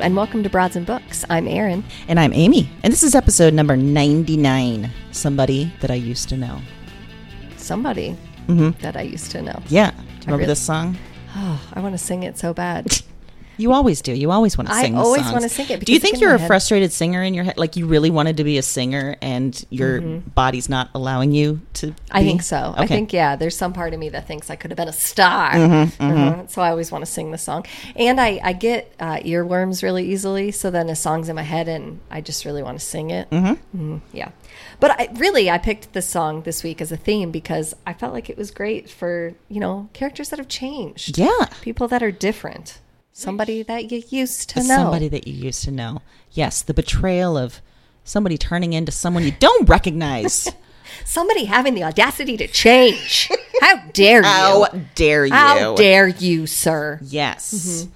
Hello, and welcome to Broads and Books. I'm Erin. And I'm Amy. And this is episode number 99 Somebody That I Used to Know. Somebody hmm that I used to know. Yeah. Do you remember really- this song? Oh, I want to sing it so bad. You always do. You always want to sing. the always wanna sing it Do you think you're a head. frustrated singer in your head? Like you really wanted to be a singer and your body's not allowing you to? Mm-hmm. I think so. I think yeah. There's some part of me that thinks I could have been a star. Mm-hmm, Uh-huh. So I always want to sing the song, and I I get uh, earworms really easily. So then a song's in my head, and I just really want to sing it. Mm-hmm. Yeah, but I really I picked this song this week as a theme because I felt like it was great for you know characters that have changed. Yeah. people that are different. Somebody that you used to know. Somebody that you used to know. Yes. The betrayal of somebody turning into someone you don't recognize. Somebody having the audacity to change. How dare you? How dare you? How dare you, sir? Yes. Mm-hmm.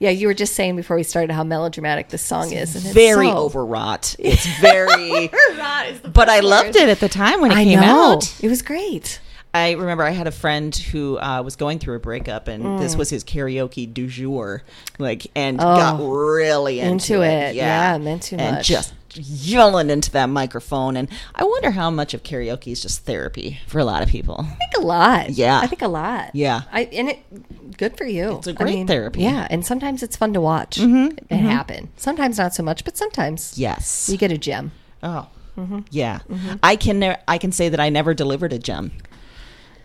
Yeah, you were just saying before we started how melodramatic this song is, and it's Very so- overwrought. It's very. Overwrought is the but I loved word. it at the time when it I came know out. it was great. I remember I had a friend who uh, was going through a breakup, and this was his karaoke du jour, like, and got really into, Mm. Into it. Yeah, meant too and much. just yelling into that microphone. And I wonder how much of karaoke is just therapy for a lot of people. I think a lot. Yeah. I think a lot. Yeah. I and it good for you. It's a great therapy. Yeah, and sometimes it's fun to watch it happen. Sometimes not so much, but sometimes Yes. you get a gem. Oh, yeah. I can. Ne- I can say that I never delivered a gem.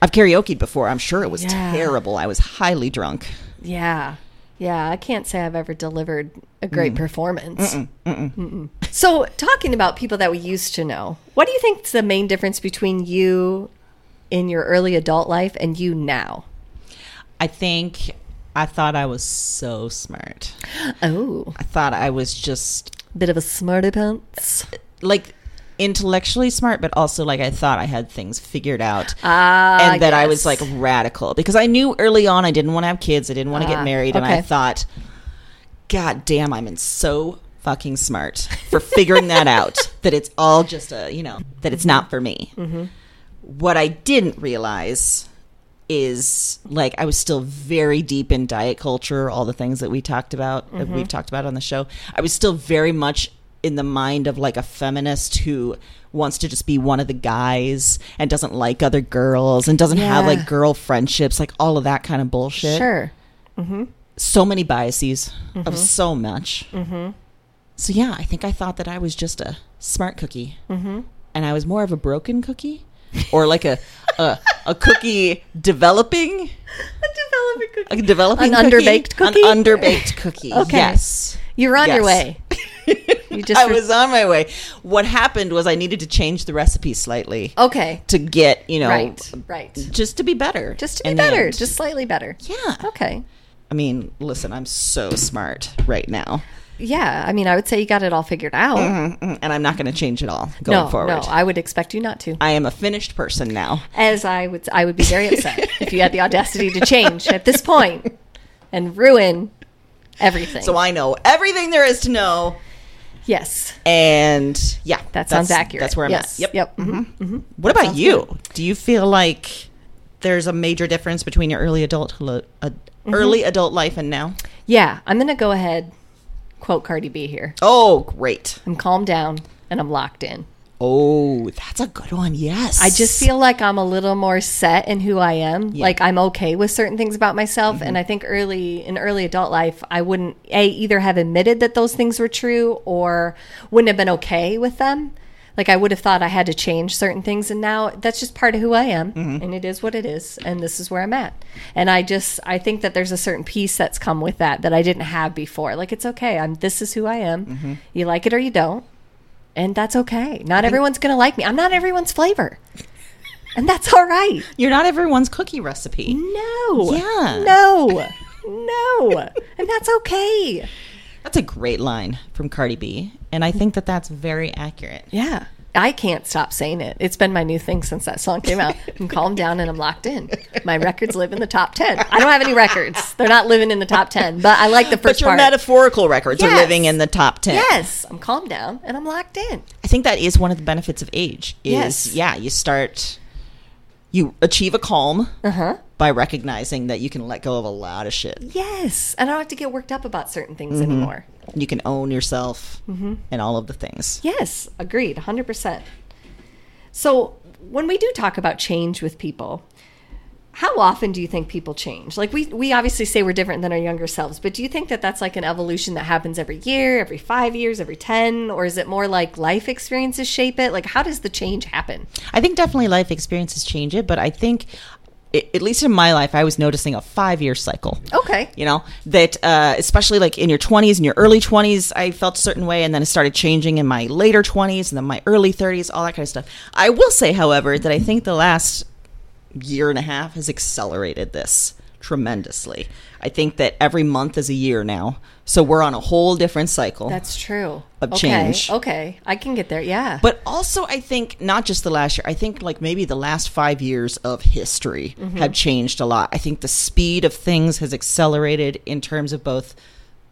I've karaokeed before. I'm sure it was Yeah. terrible. I was highly drunk. Yeah. Yeah, I can't say I've ever delivered a great mm. performance. Mm-mm. So, talking about people that we used to know, what do you think is the main difference between you in your early adult life and you now? I think I thought I was so smart. Oh, I thought I was just bit of a smarty pants. like intellectually smart, but also like I thought I had things figured out. Ah, and that I was like radical because I knew early on I didn't want to have kids. I didn't want to Ah, get married. And I thought, God damn, I'm in so fucking smart for figuring that out. That it's all just a, you know, that it's not for me. Mm-hmm. What I didn't realize is like I was still very deep in diet culture, all the things that we talked about, that Mm-hmm. we've talked about on the show. I was still very much in the mind of like a feminist who wants to just be one of the guys and doesn't like other girls and doesn't have like girl friendships, like all of that kind of bullshit. Sure. So many biases Mm-hmm. of so much. Mm-hmm. So yeah, I think I thought that I was just a smart cookie, mm-hmm. and I was more of a broken cookie, or like a a, a cookie developing. A developing A developing An cookie? underbaked cookie? An underbaked cookie. Okay. Yes. You're on your way. You just I was on my way. What happened was I needed to change the recipe slightly okay. to get, you know, Right. Right. just to be better. Just to be better, just slightly better. yeah. Okay. I mean, listen, I'm so smart right now, Yeah, I mean, I would say you got it all figured out. Mm, and I'm not going to change it all going no, forward. no, I would expect you not to. I am a finished person now. As I would, I would be very upset if you had the audacity to change at this point and ruin everything. So I know everything there is to know. Yes, And yeah, that sounds that's- accurate. That's where I'm yes. at. Yep. Mm-hmm. Yep. mhm. What about you? Do you feel like there's a major difference between your early adult uh, Mm-hmm. early adult life and now? Yeah, I'm gonna go ahead. Quote Cardi B here. Oh, great. I'm calmed down and I'm locked in. Oh, that's a good one. Yes. I just feel like I'm a little more set in who I am. Like I'm okay with certain things about myself. Mm-hmm. And I think early in early adult life, I wouldn't a either have admitted that those things were true or wouldn't have been okay with them. Like I would have thought I had to change certain things, and now that's just part of who I am, Mm-hmm. and it is what it is, and this is where I'm at. And I just I think that there's a certain peace that's come with that that I didn't have before. Like it's okay. I'm this is who I am. Mm-hmm. You like it or you don't and that's okay. Not everyone's going to like me. I'm not everyone's flavor. And that's all right. You're not everyone's cookie recipe. No. Yeah. No. No. And that's okay. That's a great line from Cardi B, and I think that that's very accurate. Yeah. I can't stop saying it. It's been my new thing since that song came out. I'm calmed down and I'm locked in. My records live in the top 10. I don't have any records. They're not living in the top 10, but I like the first. But your part. metaphorical records are living in the top 10. yes. I'm calmed down and I'm locked in. I think that is one of the benefits of age. Is Yes. yeah, you start you achieve a calm Uh-huh. by recognizing that you can let go of a lot of shit. Yes. And I don't have to get worked up about certain things Mm-hmm. anymore. You can own yourself Mm-hmm. and all of the things. Yes, agreed, 100%. So, when we do talk about change with people, how often do you think people change? Like we we obviously say we're different than our younger selves, but do you think that that's like an evolution that happens every year, every 5 years, every 10, or is it more like life experiences shape it? Like how does the change happen? I think definitely life experiences change it, but I think at least in my life I was noticing a 5-year cycle. Okay. you know that uh, especially like in your 20s and your early 20s i felt a certain way and then it started changing in my later 20s and then my early 30s all that kind of stuff i will say however that i think the last year and a half has accelerated this tremendously i think that every month is a year now so we're on a whole different cycle That's true. Of okay. change. Okay. I can get there. Yeah. but also i think not just the last year i think like maybe the last five years of history Mm-hmm. have changed a lot i think the speed of things has accelerated in terms of both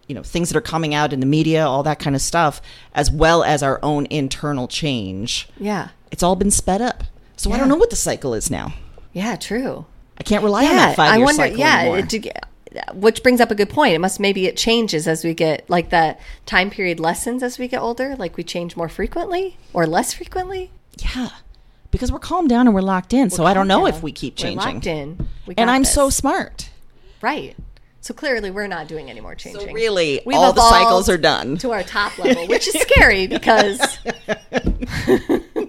you know things that are coming out in the media all that kind of stuff as well as our own internal change yeah. it's all been sped up so i don't know what the cycle is now Yeah, true. i can't rely on that five I year wonder. cycle Yeah, anymore. it, which brings up a good point. It must maybe it changes as we get like that time period lessens as we get older. Like we change more frequently or less frequently. yeah because we're calmed down and we're locked in so i don't know if we keep We're changing locked in. We and i'm this. so smart right. So clearly, we're not doing any more changing. so really We've all the cycles are done to our top level, which is scary because if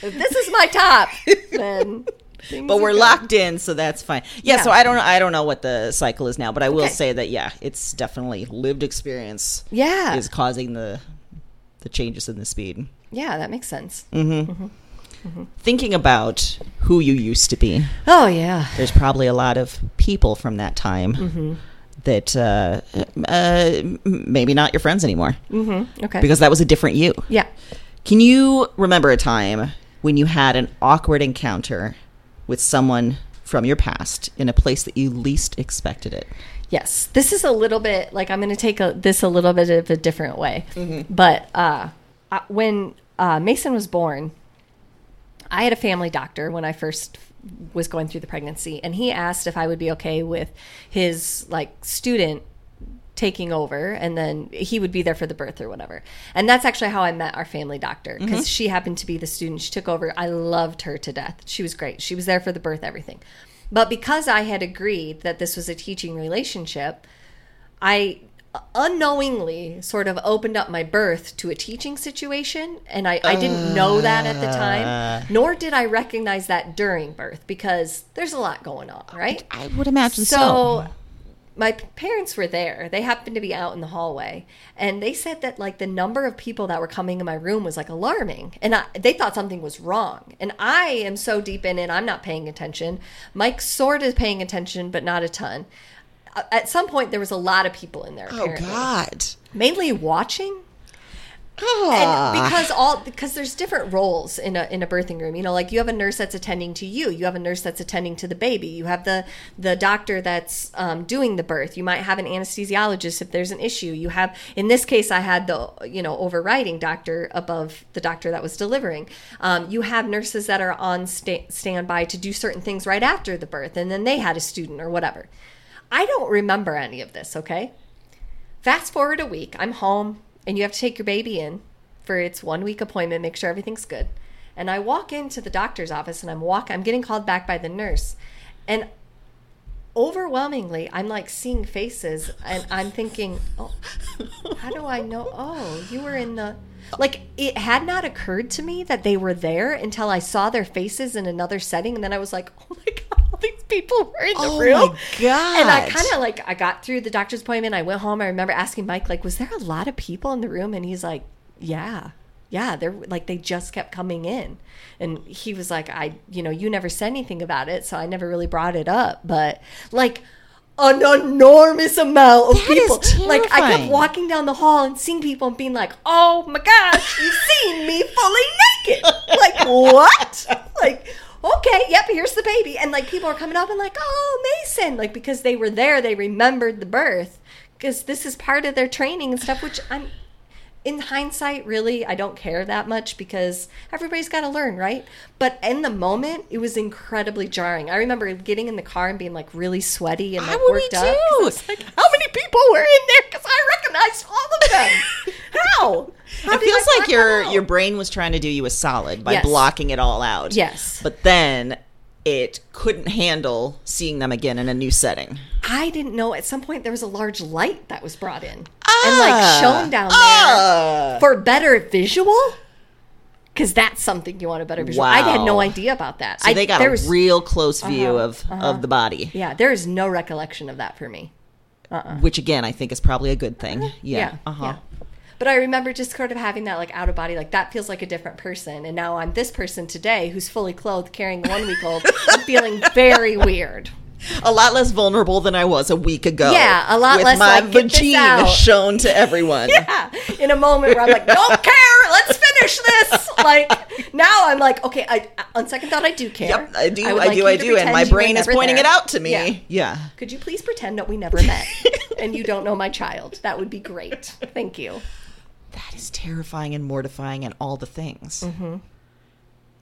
this is my top, then. Things but we're good. locked in, so that's fine. Yeah, Yeah. so I don't know. I don't know what the cycle is now, but I will Okay. say that yeah, it's definitely lived experience Yeah. is causing the the changes in the speed. Yeah, that makes sense. Thinking about who you used to be, Oh yeah. there's probably a lot of people from that time Mm-hmm. that uh, uh, maybe not your friends anymore Okay. because that was a different you. yeah. Can you remember a time when you had an awkward encounter with someone from your past in a place that you least expected it? Yes, this is a little bit like I'm going to take a, this a little bit of a different way. But uh, uh, when uh, Mason was born, I had a family doctor when I first was going through the pregnancy, and he asked if I would be okay with his like student taking over and then he would be there for the birth or whatever. And that's actually how I met our family doctor because mm-hmm. she happened to be the student she took over. I loved her to death. She was great. She was there for the birth everything. But because I had agreed that this was a teaching relationship, I unknowingly sort of opened up my birth to a teaching situation and I, I didn't know that at the time ah. nor did i recognize that during birth because there's a lot going on oh, right I would imagine so. so my parents were there. They happened to be out in the hallway. And they said that like the number of people that were coming in my room was like alarming. And I, they thought something was wrong. And i am so deep in it i'm not paying attention. Mike sort of paying attention but not a ton. At some point there was a lot of people in there Oh apparently. God. mainly watching Ah. and because all because there's different roles in a in a birthing room you know like you have a nurse that's attending to you you have a nurse that's attending to the baby you have the the doctor that's um, doing the birth you might have an anesthesiologist if there's an issue you have in this case i had the you know overriding doctor above the doctor that was delivering um, you have nurses that are on sta- standby to do certain things right after the birth and then they had a student or whatever i don't remember any of this okay Fast forward a week, I'm home, and you have to take your baby in for its one week appointment, make sure everything's good. And I walk into the doctor's office and I'm walk I'm getting called back by the nurse. And overwhelmingly, I'm like seeing faces and I'm thinking, "Oh, how do I know? Oh, you were in the like it had not occurred to me that they were there until I saw their faces in another setting and then I was like, "Oh my god, all these people were in the Oh room." my God. And I kind of like I got through the doctor's appointment. I went home. I remember asking Mike like, "Was there a lot of people in the room?" And he's like, "Yeah." Yeah, they're like they just kept coming in. And he was like, I, you know, you never said anything about it, so I never really brought it up. But like an enormous amount of That is people. Like I kept walking down the hall and seeing people and being like, "Oh my gosh, you've seen me fully naked!" Like what? Like okay, yep, here's the baby, and like people are coming up and like, "Oh, Mason!" Like because they were there, they remembered the birth because this is part of their training and stuff. Which I'm in hindsight, really, I don't care that much because everybody's got to learn, right? But in the moment, it was incredibly jarring. I remember getting in the car and being like really sweaty and like I worked up. Too. was like, how many people were in there? Because I recognized all of them. how? How it feels like your your brain was trying to do you a solid by Yes. blocking it all out. Yes. But then it couldn't handle seeing them again in a new setting. I didn't know at some point there was a large light that was brought in and Ah. like shown down there Ah. for better visual. Because that's something you want a better visual. I had no idea about that. So I, they got there a was, real close view Uh-huh, of of the body, yeah. There is no recollection of that for me. which again I think is probably a good thing. Yeah. Yeah. Uh huh. yeah. But I remember just sort of having that like out of body, like that feels like a different person. And now I'm this person today who's fully clothed, carrying one week old, feeling very weird. A lot less vulnerable than I was a week ago. Yeah, a lot with less, my like, vagina shown to everyone. Yeah. In a moment where I'm like, don't care, let's finish this. Like now I'm like, okay, I on second thought I do care. Yep, I do, would I, like do, I do, and my brain is pointing there. it out to me. Yeah. Yeah. Could you please pretend that we never met and you don't know my child? That would be great. Thank you. That is terrifying and mortifying and all the things. Mm-hmm.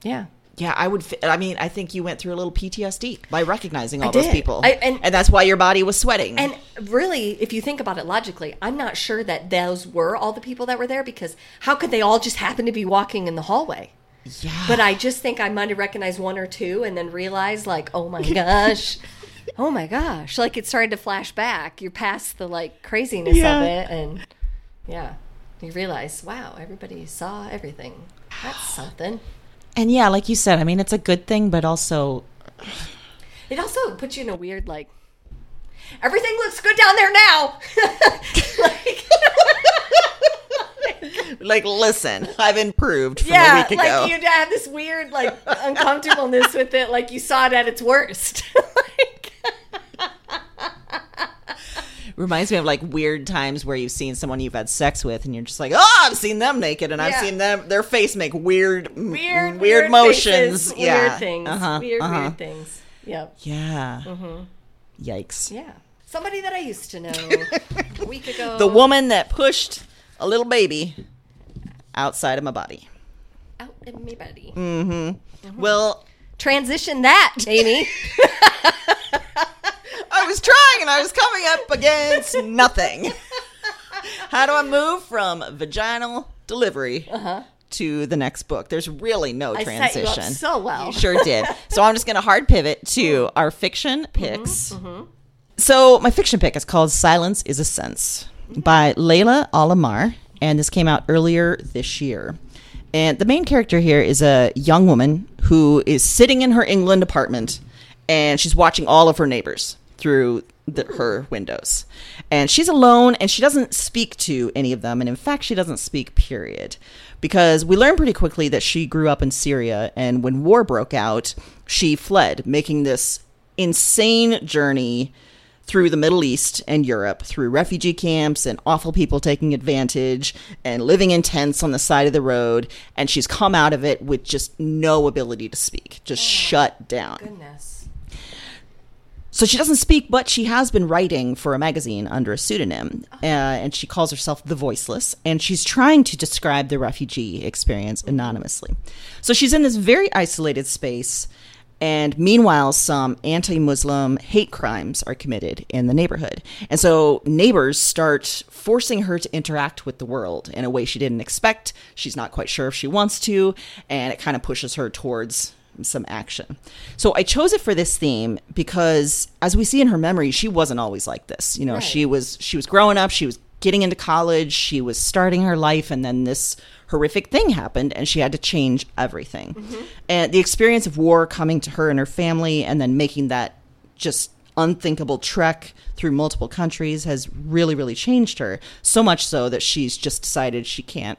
Yeah. Yeah, I would. fi- I mean, I think you went through a little PTSD by recognizing all I those did. people, I- and- that's why your body was sweating. And really, if you think about it logically, I'm not sure that those were all the people that were there because how could they all just happen to be walking in the hallway? yeah, But I just think I might have recognized one or two and then realized, like, oh my gosh. Oh my gosh. Like it started to flash back. You're past the like craziness Yeah. of it. And yeah, you realize, wow, everybody saw everything. That's something. and yeah, like you said, I mean, it's a good thing, but also, It also puts you in a weird, like, everything looks good down there now. like, like, listen, I've improved from a yeah, week ago. like you have this weird, like, uncomfortableness with it. Like you saw it at its worst. like, Reminds me of like weird times where you've seen someone you've had sex with, and you're just like, oh, I've seen them naked, and I've seen them their face make weird, m- weird, weird, motions, faces, yeah, weird things, Uh-huh, weird, uh-huh. weird things. Yep. yeah. Yikes! Yeah. Somebody that I used to know a week ago. The woman that pushed a little baby outside of my body. out in me body. Mm-hmm. Well, Transition that, Amy. I was trying and I was coming up against nothing. How do I move from vaginal delivery to the next book? There's really no Uh-huh. I transition. so well. You sure did. So I'm just going to hard pivot to Mm-hmm. our fiction picks. So my fiction pick is called Silence is a Sense. by Layla AlAmmar, and this came out earlier this year. And the main character here is a young woman who is sitting in her England apartment and she's watching all of her neighbors through the, her windows. And she's alone and she doesn't speak to any of them. And in fact, she doesn't speak, period. Because we learn pretty quickly that she grew up in Syria and when war broke out, she fled, making this insane journey through the Middle East and Europe, through refugee camps and awful people taking advantage and living in tents on the side of the road. And she's come out of it with just no ability to speak, just oh, shut down. Goodness. So she doesn't speak, but she has been writing for a magazine under a pseudonym, uh, and she calls herself the Voiceless, and she's trying to describe the refugee experience anonymously. So she's in this very isolated space, and meanwhile, some anti Muslim hate crimes are committed in the neighborhood. And so neighbors start forcing her to interact with the world in a way she didn't expect. She's not quite sure if she wants to, and it kind of pushes her towards some action. So I chose it for this theme because as we see in her memory, she wasn't always like this. You know, she was she was growing up, she was getting into college, she was starting her life and then this horrific thing happened and she had to change everything. Mm-hmm. And the experience of war coming to her and her family and then making that just unthinkable trek through multiple countries has really really changed her so much so that she's just decided she can't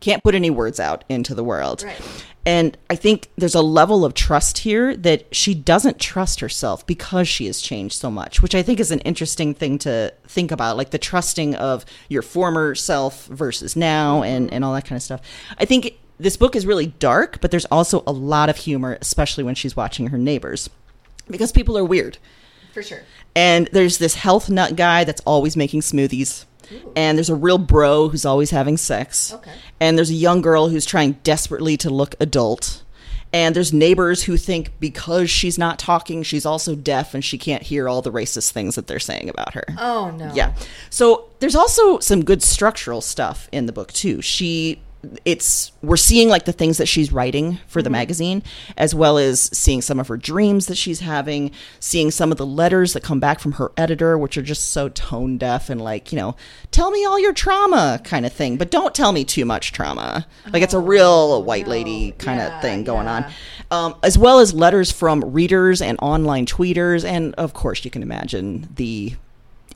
can't put any words out into the world. Right. And I think there's a level of trust here that she doesn't trust herself because she has changed so much, which I think is an interesting thing to think about, like the trusting of your former self versus now and, and all that kind of stuff. I think this book is really dark, but there's also a lot of humor, especially when she's watching her neighbors, because people are weird. For sure. And there's this health nut guy that's always making smoothies. And there's a real bro who's always having sex. Okay. And there's a young girl who's trying desperately to look adult. And there's neighbors who think because she's not talking, she's also deaf and she can't hear all the racist things that they're saying about her. Oh no. Yeah. So there's also some good structural stuff in the book too. She it's we're seeing like the things that she's writing for the magazine as well as seeing some of her dreams that she's having seeing some of the letters that come back from her editor which are just so tone deaf and like you know tell me all your trauma kind of thing but don't tell me too much trauma like it's a real white lady kind of Yeah, thing going yeah. on um, as well as letters from readers and online tweeters and of course you can imagine the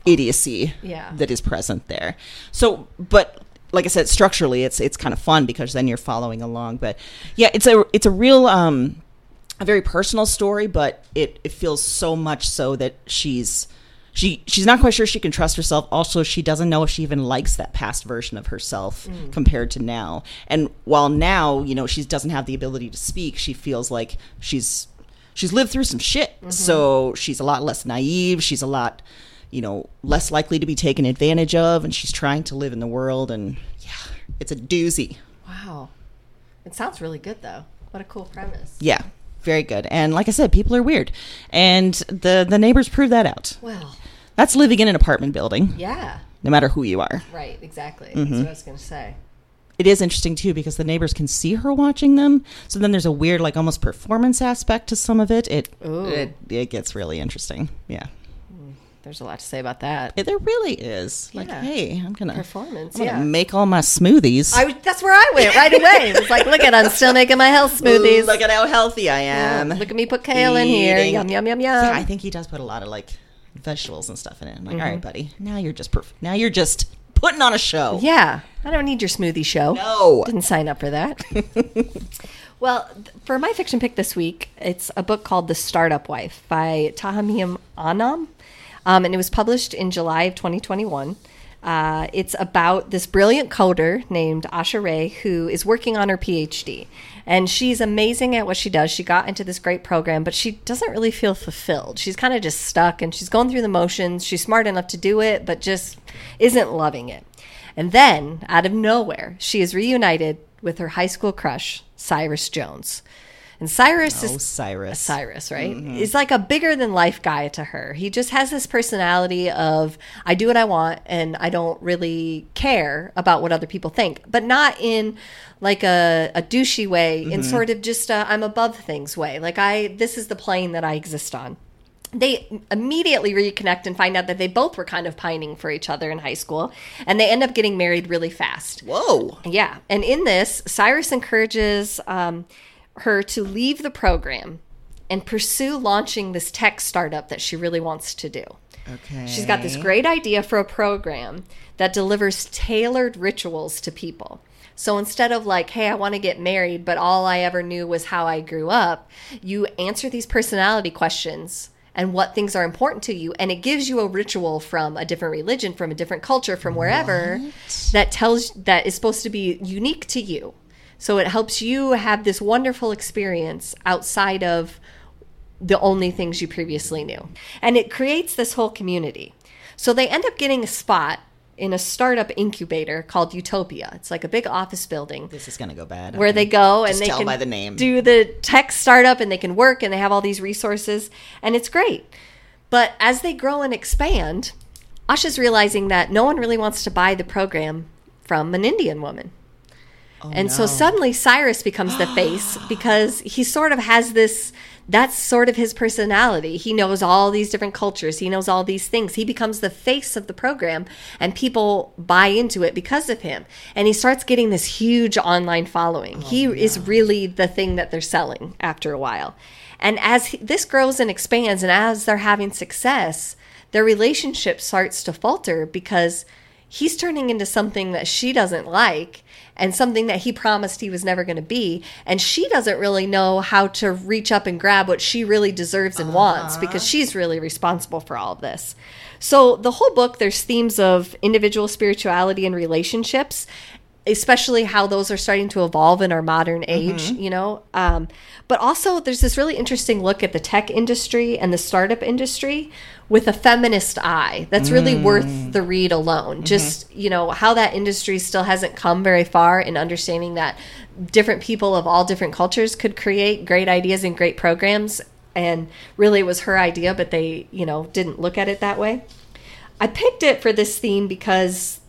idiocy Yeah. that is present there. So, but like I said, structurally, it's it's kind of fun because then you're following along. But yeah, it's a it's a real um, a very personal story, but it it feels so much so that she's. She she's not quite sure she can trust herself. Also, she doesn't know if she even likes that past version of herself compared to now. And while now, you know, she doesn't have the ability to speak, she feels like she's she's lived through some shit. So she's a lot less naive. She's a lot, you know, less likely to be taken advantage of. And she's trying to live in the world. And yeah, it's a doozy. Wow. It sounds really good though. What a cool premise. Yeah, very good. And like I said, people are weird, and the the neighbors prove that out. Well, That's living in an apartment building, yeah. no matter who you are. Right. Exactly. Mm-hmm. That's what I was going to say. It is interesting too because the neighbors can see her watching them. So then there's a weird, like almost performance aspect to some of it. It Ooh. it, it gets really interesting. Yeah. There's a lot to say about that. It, there really is. Like, Yeah. hey, I'm gonna Performance, I'm gonna yeah. make all my smoothies. I that's where I went right away. It was like, look at I'm still making my health smoothies. Look at how healthy I am. look at me put kale in here. Yum yum yum yum. Yeah, I think he does put a lot of like vegetables and stuff in it. I'm like, all right, mm-hmm. buddy, now you're just perf- now you're just putting on a show. Yeah, I don't need your smoothie show. No. Didn't sign up for that. well, for my fiction pick this week, it's a book called The Startup Wife by Tahmima Anam. Um, and it was published in July of 2021. Uh, it's about this brilliant coder named Asha Ray who is working on her PhD. And she's amazing at what she does. She got into this great program, but she doesn't really feel fulfilled. She's kind of just stuck and she's going through the motions. She's smart enough to do it, but just isn't loving it. And then, out of nowhere, she is reunited with her high school crush, Cyrus Jones. And Cyrus Oh, is Cyrus. Cyrus, right? Is like a bigger than life guy to her. He just has this personality of I do what I want and I don't really care about what other people think, but not in like a, a douchey way, in sort of just a I'm above things way. Like I this is the plane that I exist on. they immediately reconnect and find out that they both were kind of pining for each other in high school and they end up getting married really fast Whoa. yeah and in this cyrus encourages um, her to leave the program and pursue launching this tech startup that she really wants to do Okay. She's got this great idea for a program that delivers tailored rituals to people. So instead of like, hey, I want to get married, but all I ever knew was how I grew up, you answer these personality questions and what things are important to you. And it gives you a ritual from a different religion, from a different culture, from wherever that tells that is supposed to be unique to you. So it helps you have this wonderful experience outside of the only things you previously knew. And it creates this whole community. So they end up getting a spot in a startup incubator called Utopia. It's like a big office building This is gonna go bad. where they go and they tell can by the name. do the tech startup and they can work and they have all these resources and it's great. But as they grow and expand, Asha's realizing that no one really wants to buy the program from an Indian woman. Oh, and so suddenly Cyrus becomes the face because he sort of has this that's sort of his personality. He knows all these different cultures. He knows all these things. He becomes the face of the program and people buy into it because of him. And he starts getting this huge online following. Oh, he is really the thing that they're selling after a while. And as he, this grows and expands and as they're having success, their relationship starts to falter because he's turning into something that she doesn't like and something that he promised he was never going to be and she doesn't really know how to reach up and grab what she really deserves and wants uh-huh. because she's really responsible for all of this. So the whole book there's themes of individual spirituality and relationships especially how those are starting to evolve in our modern mm-hmm. age, you know. Um, but also, there's this really interesting look at the tech industry and the startup industry with a feminist eye. That's really mm. worth the read alone. Mm-hmm. Just, you know, how that industry still hasn't come very far in understanding that different people of all different cultures could create great ideas and great programs. And really, it was her idea, but they, you know, didn't look at it that way. I picked it for this theme because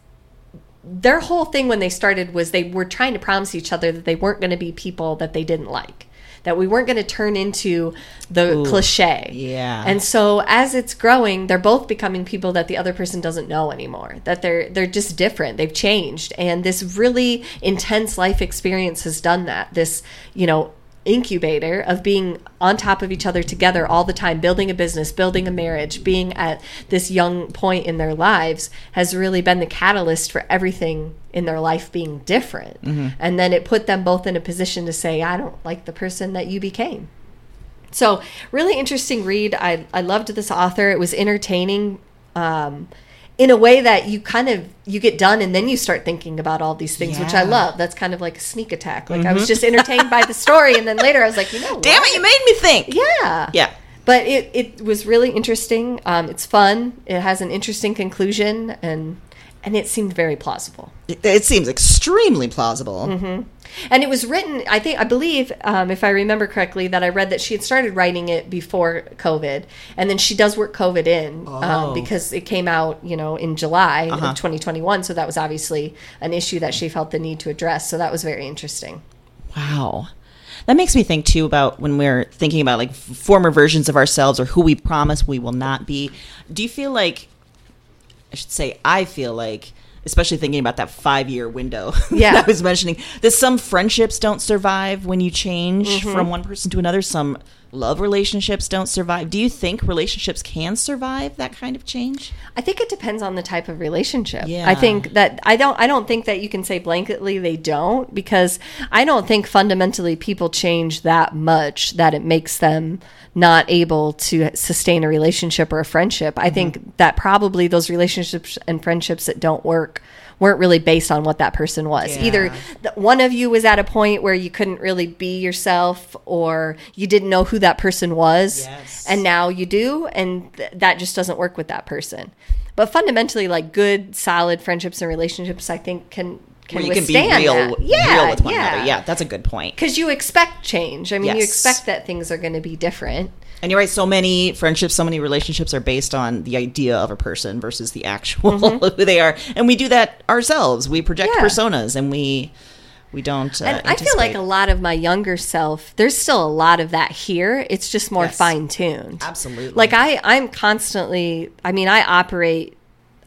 their whole thing when they started was they were trying to promise each other that they weren't going to be people that they didn't like. That we weren't going to turn into the cliche. yeah. and so as it's growing they're both becoming people that the other person doesn't know anymore. That they're they're just different. They've changed. And this really intense life experience has done that. This you know incubator of being on top of each other together all the time, building a business, building a marriage, being at this young point in their lives has really been the catalyst for everything in their life being different. And then it put them both in a position to say, I don't like the person that you became. So, really interesting read. I, I loved this author. It was entertaining. Um, in a way that you kind of you get done and then you start thinking about all these things which i love. That's kind of like a sneak attack. Like i was just entertained by the story and then later i was like you know Damn it, you made me think. yeah. Yeah. but it, it was really interesting. Um, it's fun. It has an interesting conclusion and and it seemed very plausible It, seems extremely plausible. Mm-hmm. and it was written i think i believe um, if i remember correctly that i read that she had started writing it before covid and then she does work covid in Oh. um, because it came out you know in july Uh-huh. of 2021 so that was obviously an issue that she felt the need to address so that was very interesting Wow. That makes me think too about when we're thinking about like former versions of ourselves or who we promise we will not be. Do you feel like I should say I feel like especially thinking about that 5-year window Yeah. that I was mentioning that some friendships don't survive when you change Mm-hmm. from one person to another some love relationships don't survive. Do you think relationships can survive that kind of change? I think it depends on the type of relationship. Yeah. I think that I don't I don't think that you can say blanketly they don't because I don't think fundamentally people change that much that it makes them not able to sustain a relationship or a friendship. I mm-hmm. think that probably those relationships and friendships that don't work weren't really based on what that person was. Either th- one of you was at a point where you couldn't really be yourself or you didn't know who that person was Yes. and now you do and th- that just doesn't work with that person but fundamentally like good solid friendships and relationships i think can can you can be real, yeah real with one yeah. another. Yeah, that's a good point. because you expect change i mean you expect that things are going to be different And you're right. So many friendships, so many relationships are based on the idea of a person versus the actual who they are, and we do that ourselves. We project Mm-hmm. Yeah. personas, and we We don't. Uh, And I feel like a lot of my younger self, there's still a lot of that here. It's just more Yes. fine tuned. Absolutely. Like I, I'm constantly. I mean, I operate.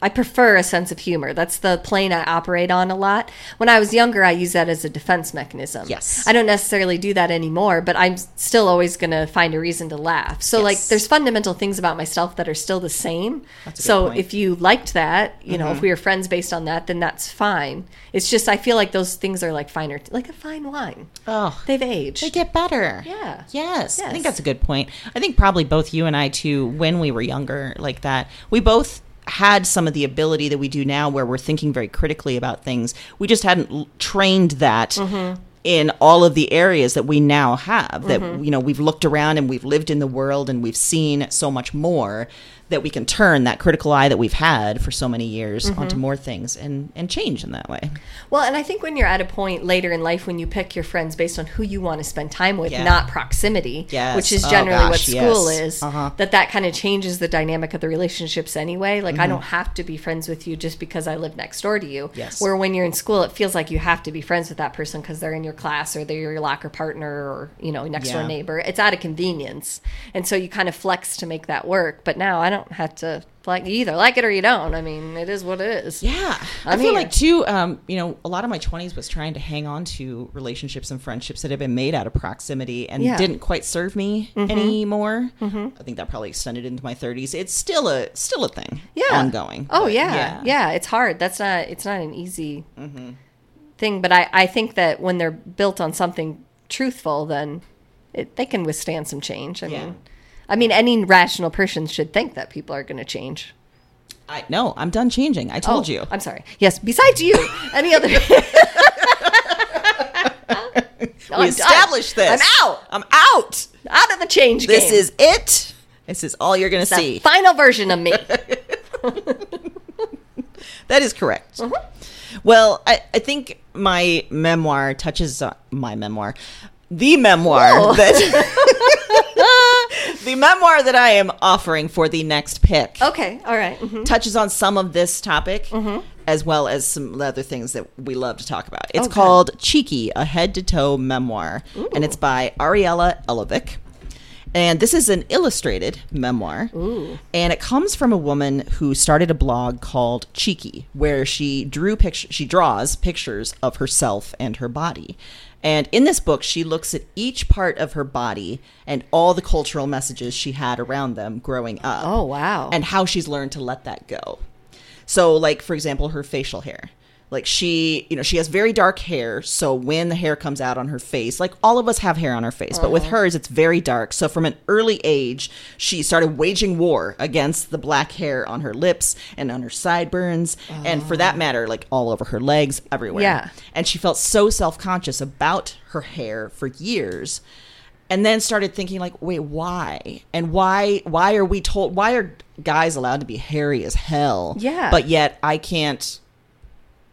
I prefer a sense of humor. That's the plane I operate on a lot. When I was younger, I used that as a defense mechanism. Yes. I don't necessarily do that anymore, but I'm still always going to find a reason to laugh. So, like, there's fundamental things about myself that are still the same. That's a good so, point. if you liked that, you know, Mm-hmm. if we were friends based on that, then that's fine. It's just, I feel like those things are like finer, like a fine wine. oh, They've aged. they get better. Yeah. Yes. I think that's a good point. I think probably both you and I too, when we were younger, like that, we both had some of the ability that we do now where we're thinking very critically about things. We just hadn't l- trained that Mm-hmm. in all of the areas that we now have that Mm-hmm. you know we've looked around and we've lived in the world and we've seen so much more that we can turn that critical eye that we've had for so many years Mm-hmm. onto more things and and change in that way. Well, and I think when you're at a point later in life when you pick your friends based on who you want to spend time with, Yeah. not proximity, Yes. which is Oh, generally what school yes. is, Uh-huh. that that kind of changes the dynamic of the relationships anyway. Like Mm-hmm. I don't have to be friends with you just because I live next door to you. Yes. Where when you're in school, it feels like you have to be friends with that person because they're in your class or they're your locker partner or you know next door neighbor. It's out of convenience, and so you kind of flex to make that work. But now I don't have to like either like it or you don't. I mean, it is what it is. Yeah, I I'm feel here. like too. Um, you know, a lot of my twenties was trying to hang on to relationships and friendships that had been made out of proximity and Yeah. Mm-hmm. didn't quite serve me anymore. I think that probably extended into my thirties. It's still a still a thing. yeah ongoing. oh but yeah. yeah it's hard that's not it's not an easy thing but i i think that when they're built on something truthful then it, they can withstand some change i Yeah. mean i mean any rational person should think that people are going to change I no, I'm done changing. I told Oh, you. i'm sorry yes besides you any other No, we established this. i'm out I'm out. out of the change This game is it. This is all you're gonna see. final version of me That is correct. Uh-huh. Well, I, I think my memoir touches on my memoir, the memoir Whoa. that the memoir that I am offering for the next pick okay all right. mhm. touches on some of this topic Mm-hmm. as well as some other things that we love to talk about. It's Okay. called Cheeky, a head to toe memoir, and it's by Ariella Elovic. And this is an illustrated memoir. And it comes from a woman who started a blog called Cheeky, where she drew pictures she draws pictures of herself and her body. And in this book, she looks at each part of her body and all the cultural messages she had around them growing up oh wow and how she's learned to let that go. So, like for example, her facial hair. Like she, you know, she has very dark hair, so when the hair comes out on her face, like all of us have hair on our face, but with uh-huh. hers it's very dark. So from an early age, she started waging war against the black hair on her lips and on her sideburns, and for that oh. matter, like all over her legs, everywhere. Yeah. And she felt so self-conscious about her hair for years and then started thinking like wait why and why why are we told why are guys allowed to be hairy as hell Yeah. but yet i can't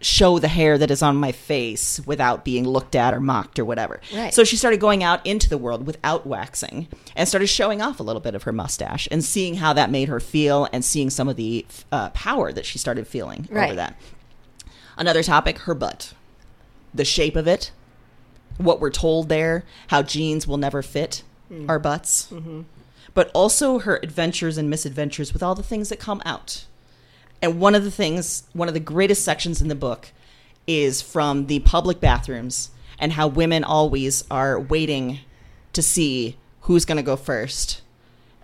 show the hair that is on my face without being looked at or mocked or whatever. Right. so she started going out into the world without waxing and started showing off a little bit of her mustache and seeing how that made her feel and seeing some of the uh, power that she started feeling over that. Another topic her butt. The shape of it what we're told there, how jeans will never fit our butts, but also her adventures and misadventures with all the things that come out. And one of the things, one of the greatest sections in the book is from the public bathrooms and how women always are waiting to see who's going to go first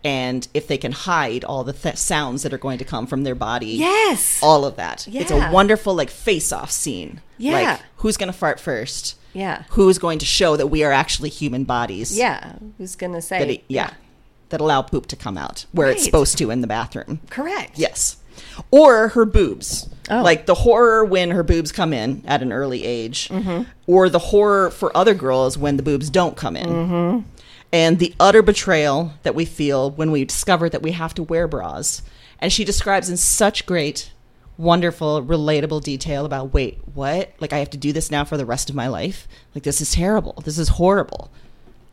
and if they can hide all the th- sounds that are going to come from their body yes all of that. It's a wonderful like face-off scene. Yeah. Like who's going to fart first? yeah Who's going to show that we are actually human bodies? yeah who's gonna say That it- yeah. That allow poop to come out where it's supposed to in the bathroom. correct Yes. Or her boobs. Oh. Like the horror when her boobs come in at an early age, Mm-hmm. or the horror for other girls when the boobs don't come in. Mm-hmm. And the utter betrayal that we feel when we discover that we have to wear bras. And she describes in such great, wonderful, relatable detail about wait, what? Like I have to do this now for the rest of my life? Like this is terrible. This is horrible.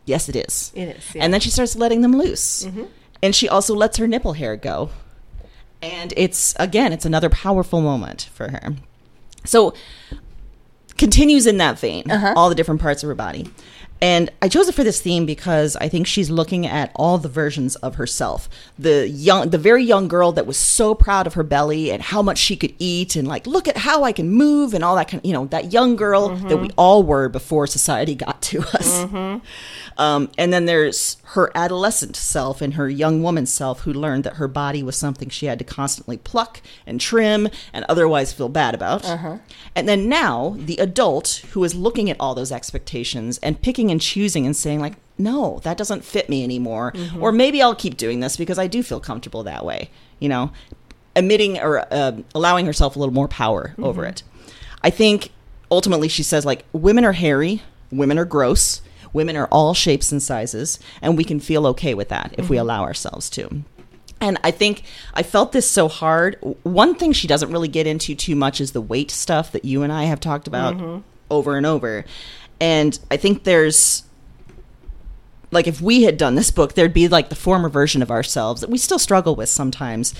Yes, it is. It is, yeah. Mm-hmm. And then she starts letting them loose. And she also lets her nipple hair go. And it's, again, it's another powerful moment for her. So, continues in that vein, Uh-huh. all the different parts of her body. And I chose it for this theme because I think she's looking at all the versions of herself. The young, the very young girl that was so proud of her belly and how much she could eat, and like, look at how I can move, and all that kind of, you know, that young girl Mm-hmm. that we all were before society got to us. Um, and then there's her adolescent self and her young woman self who learned that her body was something she had to constantly pluck and trim and otherwise feel bad about. And then now, the adult who is looking at all those expectations and picking and choosing and saying, like, no, that doesn't fit me anymore. Mm-hmm. Or maybe I'll keep doing this because I do feel comfortable that way, you know, emitting or uh, allowing herself a little more power over mm-hmm. it. I think ultimately she says, like, women are hairy, women are gross, women are all shapes and sizes, and we can feel okay with that if we mm-hmm. allow ourselves to. And I think I felt this so hard. One thing she doesn't really get into too much is the weight stuff that you and I have talked about over and over. And I think there's like if we had done this book, there'd be like the former version of ourselves that we still struggle with sometimes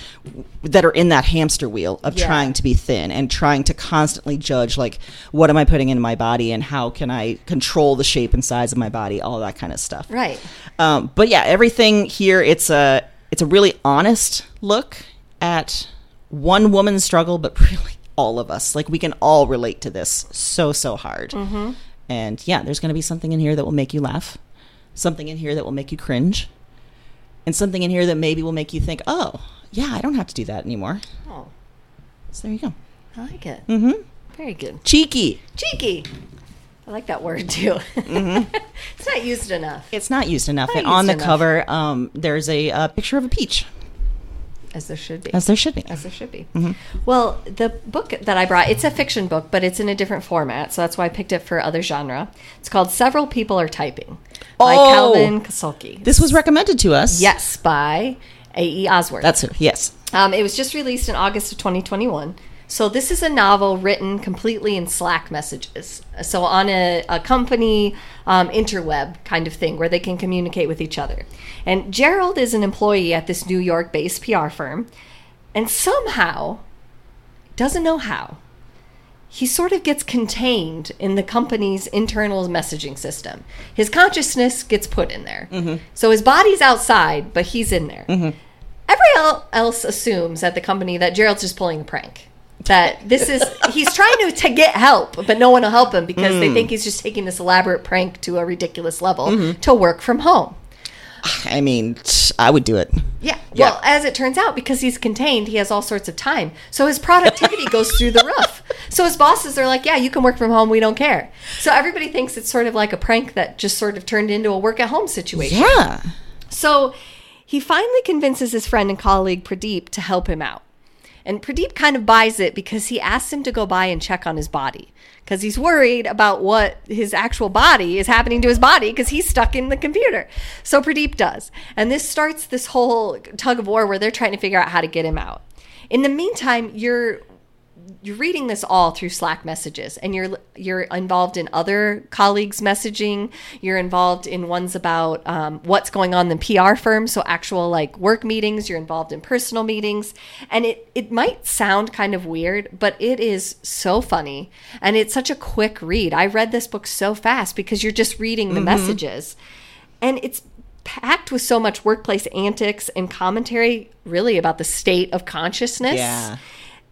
that are in that hamster wheel of Yeah. trying to be thin and trying to constantly judge like what am I putting into my body and how can I control the shape and size of my body, all that kind of stuff. Right. Um, but yeah, everything here it's a it's a really honest look at one woman's struggle, but really all of us. Like we can all relate to this so so hard. Mm-hmm. And yeah, there's going to be something in here that will make you laugh, something in here that will make you cringe, and something in here that maybe will make you think, oh yeah, I don't have to do that anymore. Oh, So there you go. I like it. Mm-hmm. Very good. Cheeky. Cheeky. I like that word too. Mm-hmm. it's not used enough, It's not used enough. Not and on the enough. cover, um, there's a uh, picture of a peach, as there should be. as there should be. As there should be. Mm-hmm. Well, the book that I brought, it's a fiction book, but it's in a different format, so that's why I picked it for other genre. It's called Several People Are Typing by Oh! Calvin Kasulke. This was recommended to us. yes, by A.E. Osworth. That's it. Yes. Um, it was just released in August of 2021. So this is a novel written completely in Slack messages. So on a, a company um, interweb kind of thing where they can communicate with each other. And Gerald is an employee at this New York-based PR firm, and somehow doesn't know how. He sort of gets contained in the company's internal messaging system. His consciousness gets put in there. So his body's outside, but he's in there. Everyone else assumes at the company that Gerald's just pulling a prank. That this is he's trying to, to get help, but no one will help him because they hmm. think he's just taking this elaborate prank to a ridiculous level mm-hmm. to work from home. Ah, I mean, I would do it. Yeah. Yeah. Well, as it turns out, because he's contained, he has all sorts of time. So his productivity goes through the roof. So his bosses are like, yeah, you can work from home. We don't care. So everybody thinks it's sort of like a prank that just sort of turned into a work at home situation. Yeah. So he finally convinces his friend and colleague Pradeep to help him out. And Pradeep kind of buys it because he asks him to go by and check on his body because he's worried about what his actual body is happening to his body because he's stuck in the computer. So Pradeep does. And this starts this whole tug of war where they're trying to figure out how to get him out. In the meantime, you're you're reading this all through Slack messages, and you're you're involved in other colleagues' messaging. You're involved in ones about um, what's going on in the PR firm, so actual like work meetings. You're involved in personal meetings, and it it might sound kind of weird, but it is so funny, and it's such a quick read. I read this book so fast because you're just reading the messages, and it's packed with so much workplace antics and commentary, really about the state of consciousness. Yeah.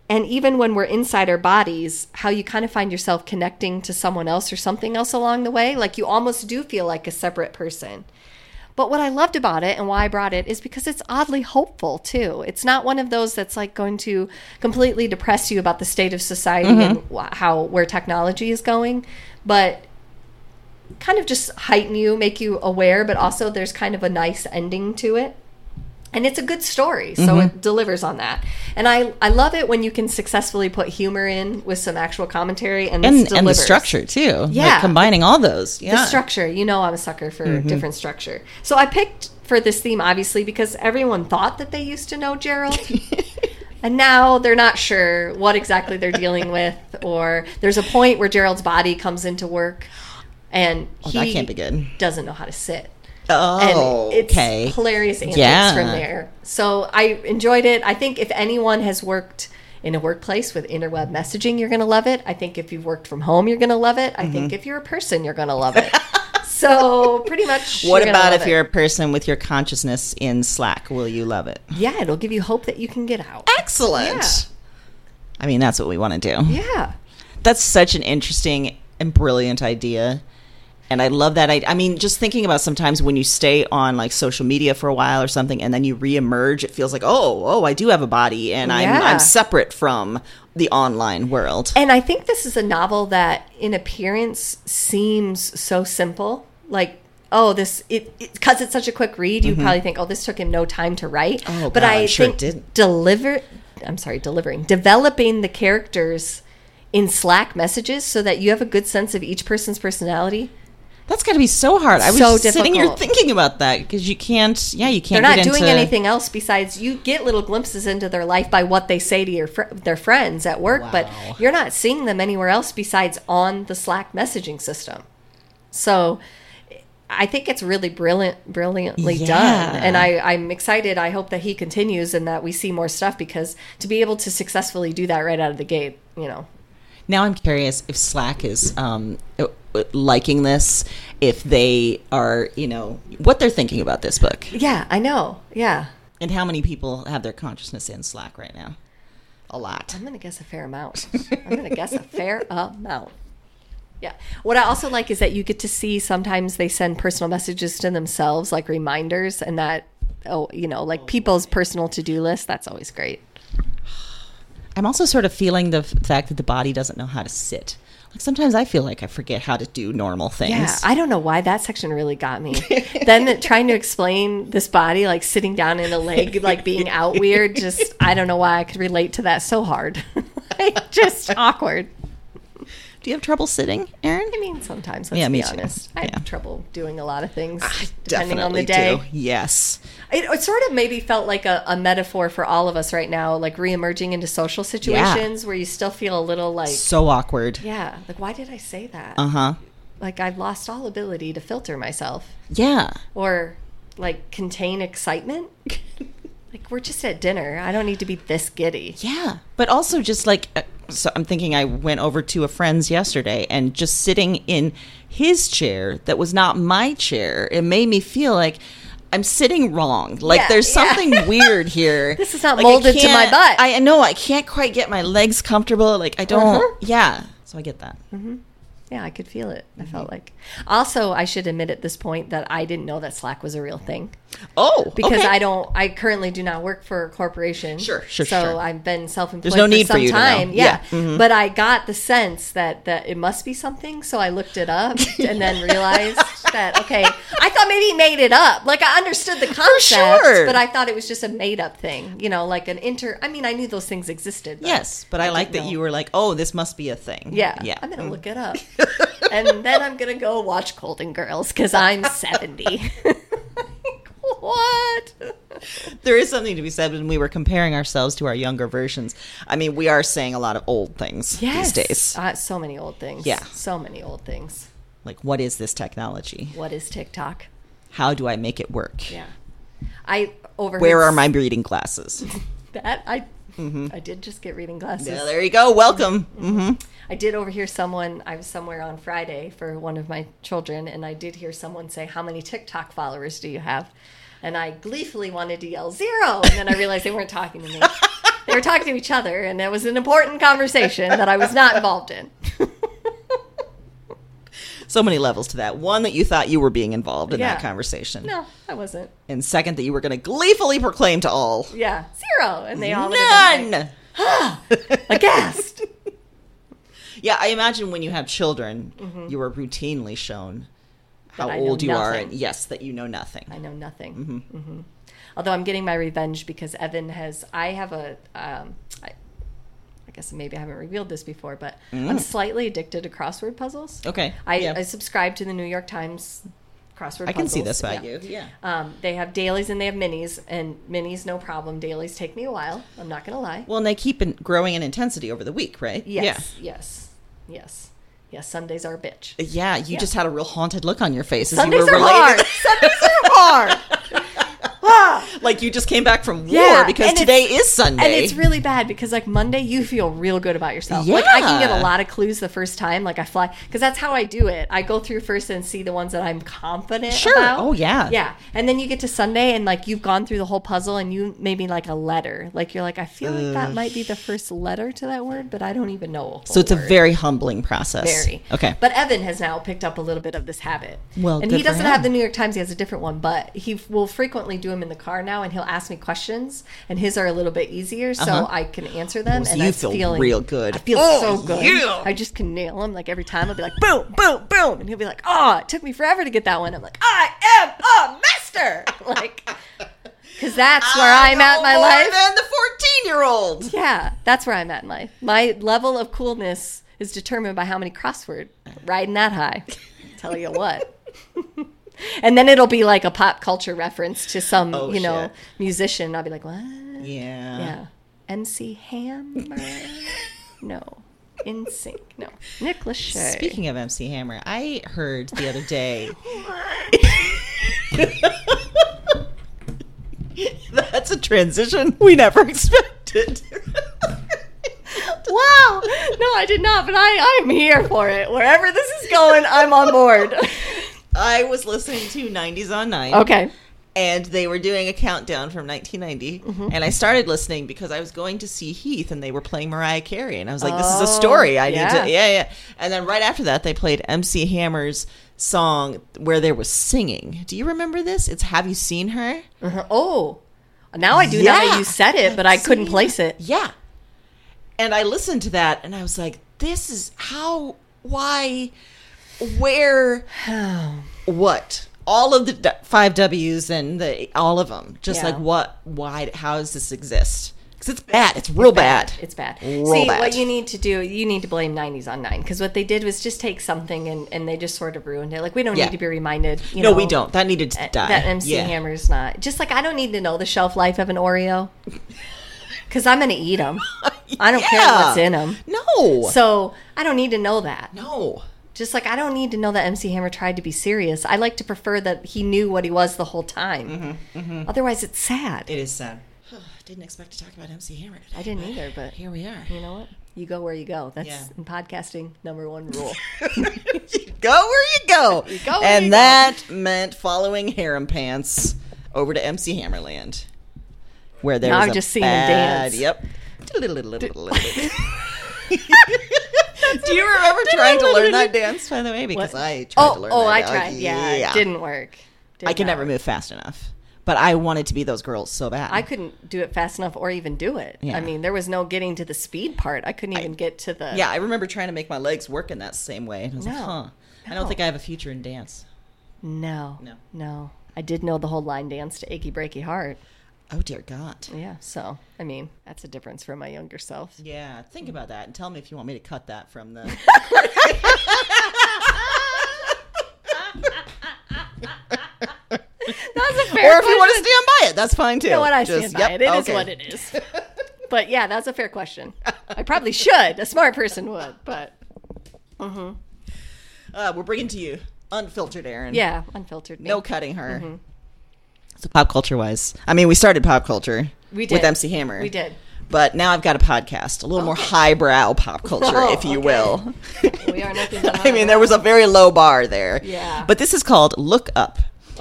And even when we're inside our bodies, how you kind of find yourself connecting to someone else or something else along the way. Like you almost do feel like a separate person. But what I loved about it and why I brought it is because it's oddly hopeful too. It's not one of those that's like going to completely depress you about the state of society mm-hmm. and how where technology is going, but kind of just heighten you, make you aware, but also there's kind of a nice ending to it. And it's a good story, so Mm-hmm. it delivers on that. And I, I love it when you can successfully put humor in with some actual commentary and And, and the structure too. Yeah. Like combining all those. Yeah. The structure, you know, I'm a sucker for Mm-hmm. different structure. So I picked for this theme, obviously, because everyone thought that they used to know Gerald. and now they're not sure what exactly they're dealing with. Or there's a point where Gerald's body comes into work and Oh, he that can't be good. doesn't know how to sit. Oh, and it's okay. hilarious antics Yeah. from there. So I enjoyed it. I think if anyone has worked in a workplace with interweb messaging, you're going to love it. I think if you've worked from home, you're going to love it. I think mm-hmm. if you're a person, you're going to love it. so pretty much. What about if it. you're a person with your consciousness in Slack? Will you love it? Yeah, it'll give you hope that you can get out. Excellent. Yeah. I mean, that's what we want to do. Yeah. That's such an interesting and brilliant idea. And I love that. I, I mean, just thinking about sometimes when you stay on like social media for a while or something, and then you reemerge, it feels like, oh, oh, I do have a body, and I'm I'm separate from the online world. And I think this is a novel that, in appearance, seems so simple. Like, oh, this it because it's such a quick read. You probably think, oh, this took him no time to write. Mm-hmm. Oh, but God, I sure it think deliver. I'm sorry, delivering, developing the characters in Slack messages so that you have a good sense of each person's personality. That's got to be so hard. I was So just sitting here thinking about that because you can't. Yeah, you can't. They're get doing into- anything else besides you get little glimpses into their life by what they say to your fr- their friends at work, Wow. but you're not seeing them anywhere else besides on the Slack messaging system. So I think it's really brilliant, brilliantly Yeah. done, and I, I'm excited. I hope that he continues and that we see more stuff because to be able to successfully do that right out of the gate, you know, Now I'm curious if Slack is um, uh, liking this, if they are, you know, what they're thinking about this book, yeah, I know, yeah. and how many people have their consciousness in Slack right now. A lot. I'm gonna guess a fair amount. I'm gonna guess a fair amount. Yeah. What I also like is that you get to see sometimes they send personal messages to themselves, like reminders, and that oh, you know, like people's personal to do list. That's always great. I'm also sort of feeling the fact that the body doesn't know how to sit. Like sometimes I feel like I forget how to do normal things. Yeah, I don't know why that section really got me. then trying to explain this body, like sitting down in a leg, like being out weird, just I don't know why I could relate to that so hard. like, just awkward. Do you have trouble sitting, Erin? I mean, sometimes. Let's Yeah, me be too. honest. I Yeah. have trouble doing a lot of things depending on the day. do. Yes. It, it sort of maybe felt like a, a metaphor for all of us right now, like reemerging into social situations where you still feel a little like, So awkward. yeah, like why did I say that? Uh huh. like I've lost all ability to filter myself Yeah. or like contain excitement. like we're just at dinner. I don't need to be this giddy. Yeah, but also just like uh, so I'm thinking I went over to a friend's yesterday and just sitting in his chair that was not my chair. It made me feel like I'm sitting wrong. Like Yeah, there's yeah. something weird here. This is not Like, molded to my butt. I know I can't quite get my legs comfortable. Like I don't. Uh-huh. Yeah, so I get that. Yeah, I could feel it. I Mm-hmm. felt like. Also, I should admit at this point that I didn't know that Slack was a real thing. Oh, because okay. I don't. I currently do not work for a corporation. Sure, sure, So sure. I've been self-employed. There's no for need for some you to know. time. Yeah. Yeah, Mhm. but I got the sense that that it must be something. So I looked it up and then realized that okay, I thought maybe he made it up. Like I understood the concept, sure. but I thought it was just a made-up thing. You know, like an inter. I mean, I knew those things existed. but Yes, but I, like that know. you were like, oh, this must be a thing. Yeah, yeah. I'm gonna look it up, and then I'm gonna go watch Golden Girls because I'm 70. what? there is something to be said when we were comparing ourselves to our younger versions. I mean, we are saying a lot of old things Yes. these days. Uh, so many old things. Yeah. So many old things. Like, what is this technology? What is TikTok? How do I make it work? Yeah. I overheard Where are my reading glasses? that I I did just get reading glasses. yeah, there you go. Welcome. hmm I did overhear someone I was somewhere on Friday for one of my children and I did hear someone say, How many TikTok followers do you have? And I gleefully wanted to yell zero and then I realized they weren't talking to me. they were talking to each other and it was an important conversation that I was not involved in. So many levels to that. One, that you thought you were being involved in that conversation. No, I wasn't. And second, that you were going to gleefully proclaim to all. Yeah. Zero. And they all None. like, aghast. Yeah, I imagine when you have children, mm-hmm. you are routinely shown how old you are. And yes, that you know nothing. I know nothing. Mm-hmm. Mm-hmm. Although I'm getting my revenge because Evan has. I have a. Um, I, I guess maybe I haven't revealed this before, but I'm slightly addicted to crossword puzzles. Okay. I, yeah. I subscribe to the New York Times crossword. I can see this about Yeah. you. Yeah. Um, they have dailies and they have minis, and minis no problem. Dailies take me a while. I'm not gonna lie. Well, and they keep in, growing in intensity over the week, right? Yes, yes, yes, yes. Sundays are a bitch. Yeah. Yeah, you Yeah. just had a real haunted look on your face as Sundays you were are relating. hard. Sundays are hard. Yeah. like you just came back from war Yeah, because and today is Sunday. And it's really bad because like Monday you feel real good about yourself. Like I can get a lot of clues the first time. Like I fly because that's how I do it. I go through first and see the ones that I'm confident Sure. about. Oh, yeah. Yeah. And then you get to Sunday and like you've gone through the whole puzzle and you maybe like a letter. Like you're like, I feel like that might be the first letter to that word, but I don't even know. so it's a very humbling process. Very. Okay. But Evan has now picked up a little bit of this habit. Well, and he doesn't have the New York Times. He has a different one, but he will frequently do them in the car now, and he'll ask me questions, and his are a little bit easier, so Uh-huh. I can answer them. Oh, so and you that's feel feeling real good. I feel Oh, so good. yeah. I just can nail them. Like every time, I'll be like, boom, boom, boom, and he'll be like, oh, it took me forever to get that one. I'm like, I am a master. like, because that's where I'm at in my more life. than the fourteen-year-old. Yeah, that's where I'm at in life. My level of coolness is determined by how many crossword riding that high. Tell you what. and then it'll be like a pop culture reference to some, Oh, you know, shit. musician. I'll be like, what? Yeah. Yeah. MC Hammer? no. NSYNC? No. Nick Lachey. Speaking of MC Hammer, I heard the other day. That's a transition we never expected. Wow. No, I did not, but I, I'm here for it. Wherever this is going, I'm on board. I was listening to 90s on 9. okay. and they were doing a countdown from 1990 Mm-hmm. and i started listening because i was going to see heath and they were playing mariah carey and i was like this is Oh, a story i yeah. need to yeah yeah and then right after that they played mc hammer's song where there was singing do you remember this it's have you seen her Uh-huh. Oh. Now I do now Yeah. that you said it, but I couldn't place it. yeah and i listened to that and i was like this is how why where what all of the five w's and the all of them just Yeah. like what why how does this exist because it's bad it's real bad, It's bad. Real See, bad. what you need to do, you need to blame 90s on 9 because what they did was just take something and, and they just sort of ruined it. Like, we don't Yeah. need to be reminded. You no know, we don't that needed to die That MC yeah. Hammer's not. Just like I don't need to know the shelf life of an Oreo because I'm going to eat them. I don't care what's in them. no So I don't need to know that. no Just like I don't need to know that MC Hammer tried to be serious. I like to prefer that he knew what he was the whole time. Mm-hmm, Otherwise, it's sad. it is sad didn't expect to talk about mc hammer today I didn't either, but here we are you know what? You go where you go. That's Yeah. in podcasting number one rule. you go where you go, go where and you go. that meant following harem pants over to mc hammerland where there Now was I'm a just seeing him bad, dance. yep Do you remember trying to learn that dance, by the way? Because What? I tried oh, to oh, learn oh, that. Oh, I tried. Yeah, it didn't work. Did I can never work. move fast enough. But I wanted to be those girls so bad. I couldn't do it fast enough or even do it. Yeah. I mean, there was no getting to the speed part. I couldn't even get to the. yeah, I remember trying to make my legs work in that same way. And I was like, No. huh. I don't think I have a future in dance. No. No. No. I did know the whole line dance to Achy Breaky Heart. Oh, dear God. Yeah. So, I mean, that's a difference from my younger self. Yeah, think about that and tell me if you want me to cut that from the. That's a fair or if you want to stand by it, that's fine too. You know what? I Just- stand by yep, it. It is okay. what it is. but yeah, that's a fair question. I probably should. A smart person would. But Uh, we're bringing to you unfiltered Erin. yeah, unfiltered. Me. No cutting her. So pop culture wise, I mean, we started pop culture. We with. MC Hammer. We did. But now I've got a podcast, a little more highbrow pop culture, Oh, if you okay. will. We are nothing I mean, there was a very low bar there. Yeah. But this is called Look Up,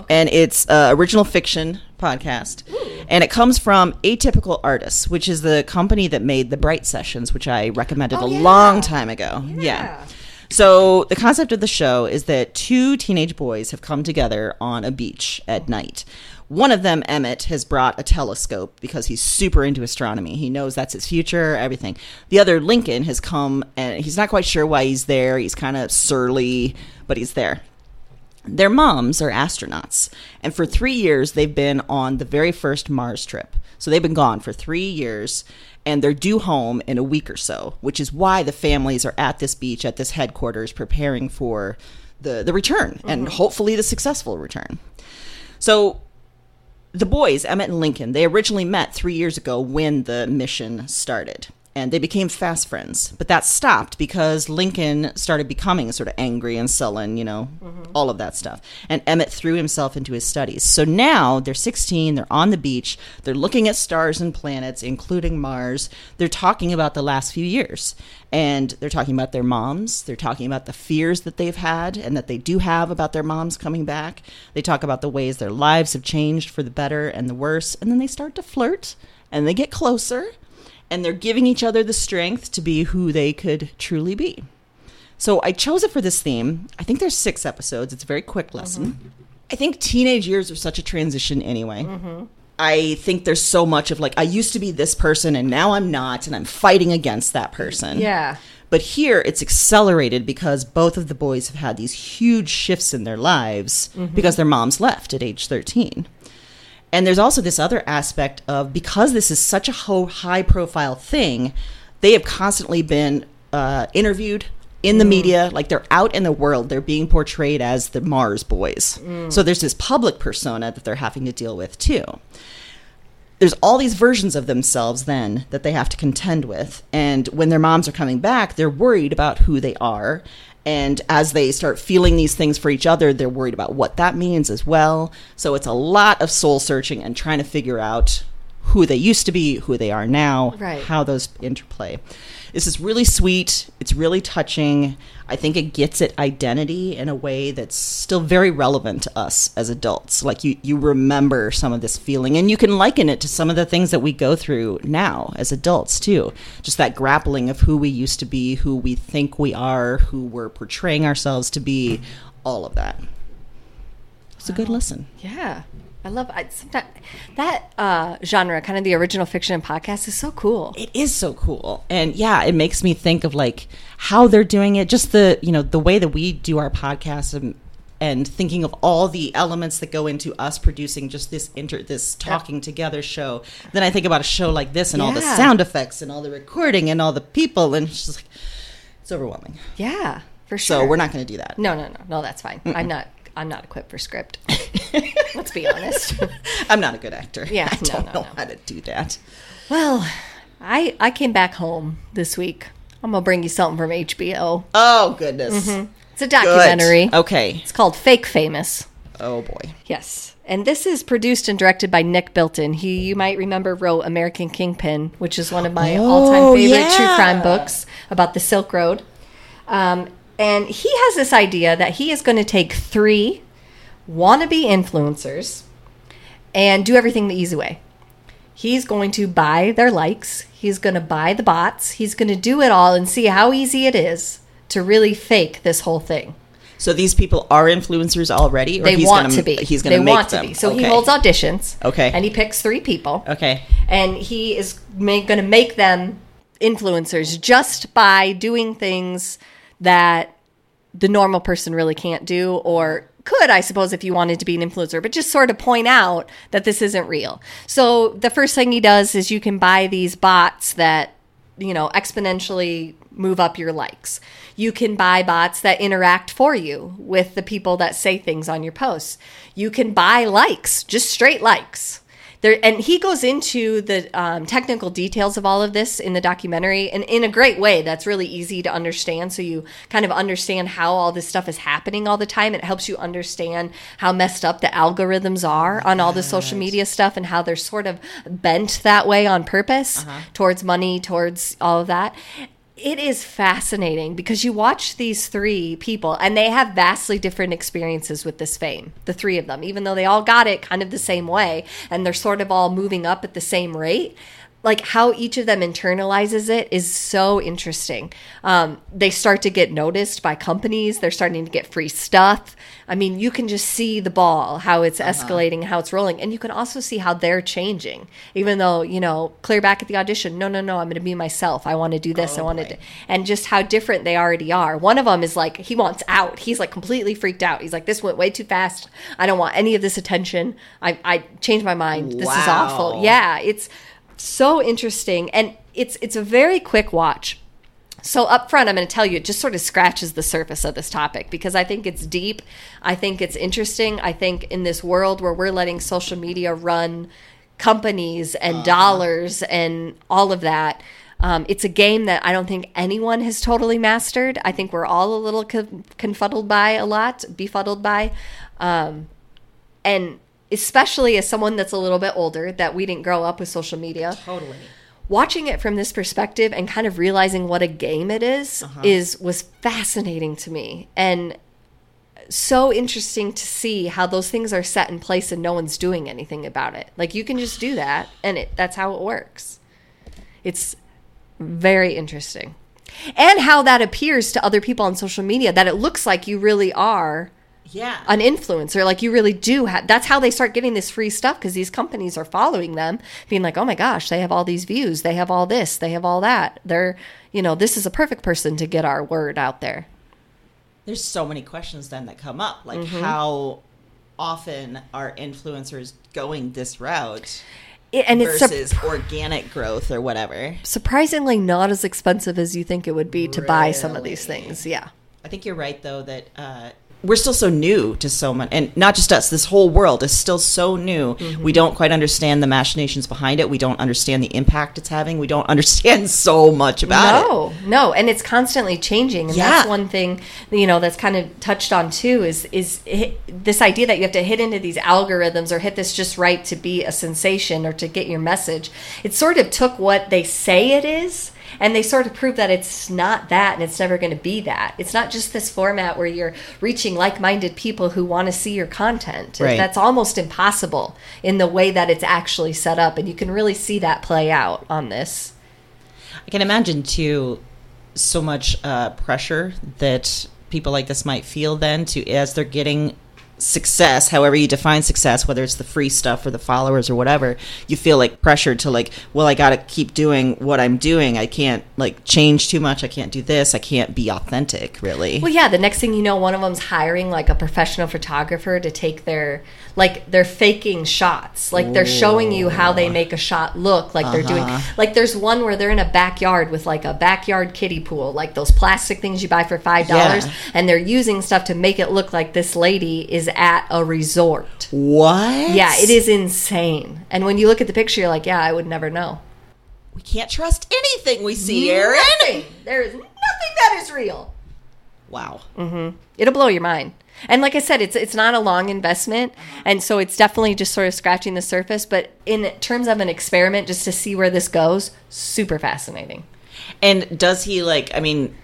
and it's uh, original fiction podcast, and it comes from Atypical Artists, which is the company that made the Bright Sessions, which I recommended Oh, a yeah. long time ago. Yeah. So the concept of the show is that two teenage boys have come together on a beach at night. One of them, Emmett, has brought a telescope because he's super into astronomy. He knows that's his future, everything. The other, Lincoln, has come and he's not quite sure why he's there. He's kind of surly, but he's there. Their moms are astronauts, and for three years they've been on the very first Mars trip. So they've been gone for three years, and they're due home in a week or so, which is why the families are at this beach, at this headquarters, preparing for the, the return and mm-hmm. hopefully the successful return. So the boys, Emmett and Lincoln, they originally met three years ago when the mission started. And they became fast friends. But that stopped because Lincoln started becoming sort of angry and sullen, you know, mm-hmm. all of that stuff. And Emmett threw himself into his studies. So now they're 16, they're on the beach, they're looking at stars and planets, including Mars. They're talking about the last few years. And they're talking about their moms. They're talking about the fears that they've had and that they do have about their moms coming back. They talk about the ways their lives have changed for the better and the worse. And then they start to flirt and they get closer and they're giving each other the strength to be who they could truly be. So I chose it for this theme. I think there's six episodes. It's a very quick mm-hmm. lesson. I think teenage years are such a transition anyway. Mm-hmm. I think there's so much of like I used to be this person and now I'm not and I'm fighting against that person. Yeah. But here it's accelerated because both of the boys have had these huge shifts in their lives mm-hmm. because their moms left at age 13. And there's also this other aspect of because this is such a high profile thing, they have constantly been uh, interviewed in the media. Like they're out in the world, they're being portrayed as the Mars boys. So there's this public persona that they're having to deal with too there's all these versions of themselves then that they have to contend with. And when their moms are coming back, they're worried about who they are. And as they start feeling these things for each other, they're worried about what that means as well. So it's a lot of soul searching and trying to figure out who they used to be, who they are now, Right. how those interplay. This is really sweet. It's really touching. I think it gets at identity in a way that's still very relevant to us as adults. Like you, you remember some of this feeling, and you can liken it to some of the things that we go through now as adults too. Just that grappling of who we used to be, who we think we are, who we're portraying ourselves to be, all of that. It's a good listen. Yeah. I love I, sometimes, that uh, genre, kind of the original fiction and podcast, is so cool. it is so cool and yeah it makes me think of like how they're doing it just the you know the way that we do our podcast and and thinking of all the elements that go into us producing just this inter this talking together show then i think about a show like this and all the sound effects and all the recording and all the people and it's just like it's overwhelming Yeah, for sure. so we're not going to do that No, no, no, no. That's fine. I'm not. I'm not equipped for script. Let's be honest. i'm not a good actor Yeah, i don't no, know no. how to do that well, I I came back home this week. I'm gonna bring you something from HBO. oh goodness It's a Good. documentary. okay It's called Fake Famous. oh boy Yes. And this is produced and directed by Nick Bilton. He, you might remember, wrote American Kingpin, which is one of my Oh, all-time favorite true crime books about the Silk Road. Um, and he has this idea that he is going to take three wannabe influencers and do everything the easy way. He's going to buy their likes. He's going to buy the bots. He's going to do it all and see how easy it is to really fake this whole thing. So these people are influencers already, or They he's want gonna, to be. He's going to make want them. to be. So he holds auditions. Okay. And he picks three people. Okay. And he is going to make them influencers just by doing things that the normal person really can't do or could I suppose if you wanted to be an influencer but just sort of point out that this isn't real. So the first thing he does is you can buy these bots that you know exponentially move up your likes. You can buy bots that interact for you with the people that say things on your posts. You can buy likes, just straight likes. There, and he goes into the um, technical details of all of this in the documentary and in a great way that's really easy to understand. So you kind of understand how all this stuff is happening all the time. It helps you understand how messed up the algorithms are on all the social media stuff and how they're sort of bent that way on purpose towards money towards all of that it is fascinating because you watch these three people and they have vastly different experiences with this fame, the three of them, even though they all got it kind of the same way and they're sort of all moving up at the same rate. Like how each of them internalizes it is so interesting. Um, they start to get noticed by companies. They're starting to get free stuff. I mean, you can just see the ball, how it's escalating, how it's rolling. And you can also see how they're changing. Even though, you know, clear back at the audition, no, no, no, I'm going to be myself. I want to do this. I want to. And just how different they already are. One of them is like, he wants out. He's like completely freaked out. He's like, this went way too fast. I don't want any of this attention. I, I changed my mind. This is awful. Yeah, it's so interesting. And it's it's a very quick watch. So up front, I'm going to tell you, it just sort of scratches the surface of this topic because I think it's deep. I think it's interesting. I think in this world where we're letting social media run companies and dollars and all of that, Um, it's a game that I don't think anyone has totally mastered. I think we're all a little con- confuddled by a lot, befuddled by. Um, and especially as someone that's a little bit older, that we didn't grow up with social media. Totally. Watching it from this perspective and kind of realizing what a game it is, Uh-huh. is was fascinating to me and so interesting to see how those things are set in place and no one's doing anything about it. Like you can just do that and it that's how it works. It's very interesting. And how that appears to other people on social media that it looks like you really are Yeah. an influencer like you really do have that's how they start getting this free stuff because these companies are following them being like oh my gosh they have all these views they have all this they have all that they're you know this is a perfect person to get our word out there There's so many questions then that come up. Like Mm-hmm. how often are influencers going this route It- and it's versus sur- organic growth or whatever? surprisingly not as expensive as you think it would be to buy some of these things yeah I think you're right though that uh, we're still so new to so much, and not just us. This whole world is still so new. Mm-hmm. We don't quite understand the machinations behind it. We don't understand the impact it's having. We don't understand so much about it. no, no, and it's constantly changing, and Yeah. that's one thing you know that's kind of touched on too. Is is this idea that you have to hit into these algorithms or hit this just right to be a sensation or to get your message? It sort of took what they say it is. And they sort of prove that it's not that and it's never going to be that. It's not just this format where you're reaching like minded people who want to see your content. Right. That's almost impossible in the way that it's actually set up. And you can really see that play out on this. I can imagine too so much uh, pressure that people like this might feel then to as they're getting success however you define success whether it's the free stuff or the followers or whatever you feel like pressured to like well i gotta keep doing what i'm doing i can't like change too much i can't do this i can't be authentic really Well, yeah. The next thing you know, one of them's hiring like a professional photographer to take their like they're faking shots. Like they're showing you how they make a shot look. Like they're doing uh-huh. like there's one where they're in a backyard with like a backyard kiddie pool, like those plastic things you buy for five dollars, Yeah. and they're using stuff to make it look like this lady is at a resort. what Yeah, it is insane. And when you look at the picture, you're like, yeah, I would never know. we can't trust anything we see erin Nothing. There is nothing that is real. wow mm-hmm. it'll blow your mind. And like I said, it's it's not a long investment, uh-huh. and so it's definitely just sort of scratching the surface. But in terms of an experiment, just to see where this goes, super fascinating. And does he like? I mean,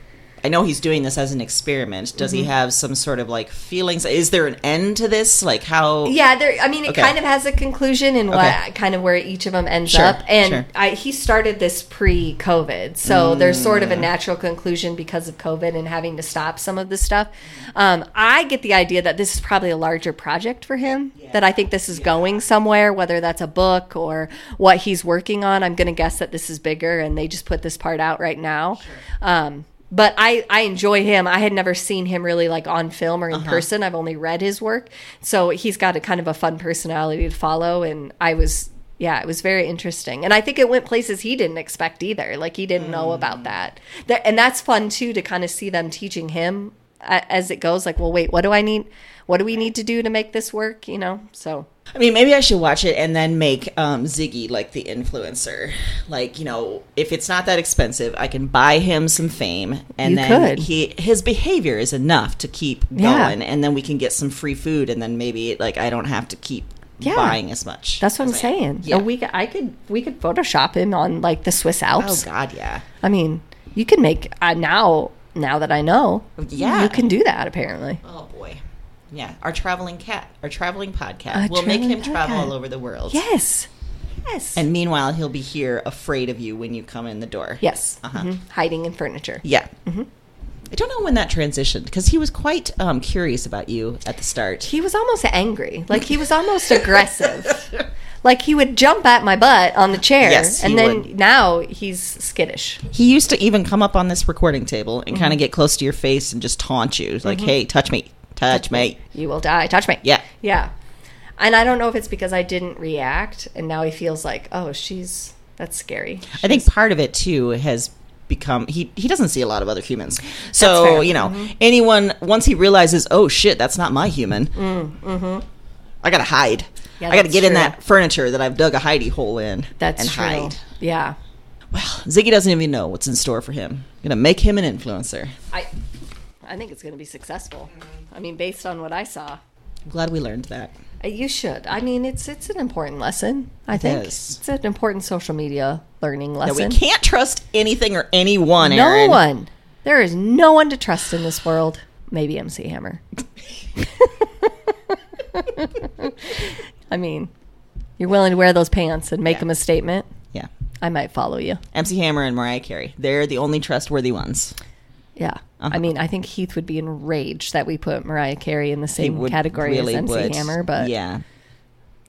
I know he's doing this as an experiment. Does Mm-hmm. he have some sort of like feelings? Is there an end to this? Like how? Yeah, there. I mean, it Okay. kind of has a conclusion in what Okay. kind of where each of them ends Sure, up. And sure. I, he started this pre-COVID, so there's sort Mm. of a natural conclusion because of COVID and having to stop some of this stuff. Um, I get the idea that this is probably a larger project for him. That I think this is going somewhere, whether that's a book or what he's working on. I'm going to guess that this is bigger, and they just put this part out right now. Um, but I, I enjoy him. I had never seen him really like on film or in uh-huh. person. I've only read his work. So he's got a kind of a fun personality to follow. And I was, yeah, it was very interesting. And I think it went places he didn't expect either. Like he didn't know about hmm. that. that. And that's fun too to kind of see them teaching him uh, as it goes. Like, well, wait, what do I need? What do we need to do to make this work? You know? So I mean, maybe I should watch it and then make um, Ziggy like the influencer. Like, you know, if it's not that expensive, I can buy him some fame, and You then could. he his behavior is enough to keep Yeah. going, and then we can get some free food, and then maybe like I don't have to keep Yeah. buying as much. that's what I'm saying. Yeah. Week, I could, we could Photoshop him on like the Swiss Alps. oh God, yeah. I mean, you can make uh, now. Now that I know, Yeah. you can do that. Apparently, Oh boy. Yeah, our traveling cat, our traveling podcat. We'll make him traveling travel all over the world. yes, yes, And meanwhile, he'll be here afraid of you when you come in the door. yes, Uh-huh. Mhm. hiding in furniture. Yeah. Mm-hmm. I don't know when that transitioned because he was quite um, curious about you at the start. He was almost angry, like he was almost aggressive. Like he would jump at my butt on the chair, Yes, and he then would. now he's skittish. He used to even come up on this recording table and Mm-hmm. kind of get close to your face and just taunt you, like, "Hey, touch me, touch me." You will die. Touch me. Yeah. yeah. And I don't know if it's because I didn't react, and now he feels like, oh, she's that's scary. I think part of it too has become he he doesn't see a lot of other humans. So. Mm-hmm. you know, anyone once he realizes, "Oh shit, that's not my human." I got to hide. Mm, Yeah, I got to get in that furniture that I've dug a hidey hole in That's and true. hide. Yeah. Well, Ziggy doesn't even know what's in store for him. I'm Gonna make him an influencer. I, I think it's going to be successful. I mean, based on what I saw, I'm glad we learned that. Uh, you should. I mean, it's it's an important lesson. I think is. it's an important social media learning lesson. That we can't trust anything or anyone. no Erin. one. There is no one to trust in this world. Maybe MC Hammer. I mean, you're willing to wear those pants and make Yeah. them a statement. Yeah. I might follow you. MC Hammer and Mariah Carey. They're the only trustworthy ones. Yeah. Uh-huh. I mean, I think Heath would be enraged that we put Mariah Carey in the same category really as MC would. Hammer, but yeah.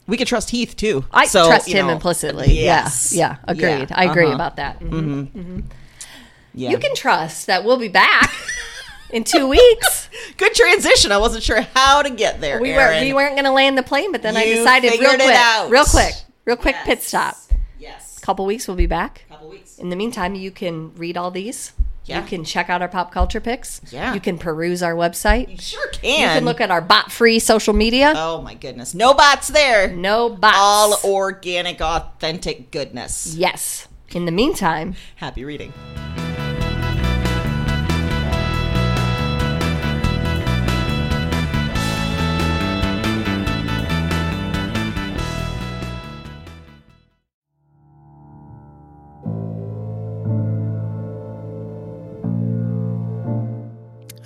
We could trust Heath too. I So, trust you him know, implicitly. yes. Yeah. Yeah. Agreed. Yeah, I agree uh-huh. about that. Mhm. Yeah. You can trust that we'll be back in two weeks. Good transition. I wasn't sure how to get there. We were we weren't going to land the plane, but then I decided real quick, real quick, real quick pit stop. Yes. Couple weeks, we'll be back. Couple weeks. In the meantime, you can read all these. Yeah. You can check out our pop culture picks. Yeah. You can peruse our website. You sure can. You can. can look at our bot-free social media. Oh my goodness. No bots there. no bots. All organic, authentic goodness. yes. In the meantime, Happy reading.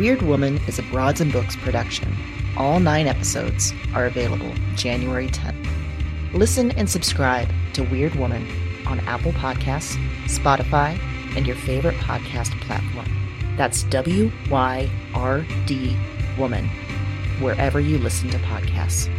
Wyrd Woman is a Broads and Books production. All nine episodes are available January 10th. Listen and subscribe to Wyrd Woman on Apple Podcasts, Spotify, and your favorite podcast platform. That's W Y R D Woman, wherever you listen to podcasts.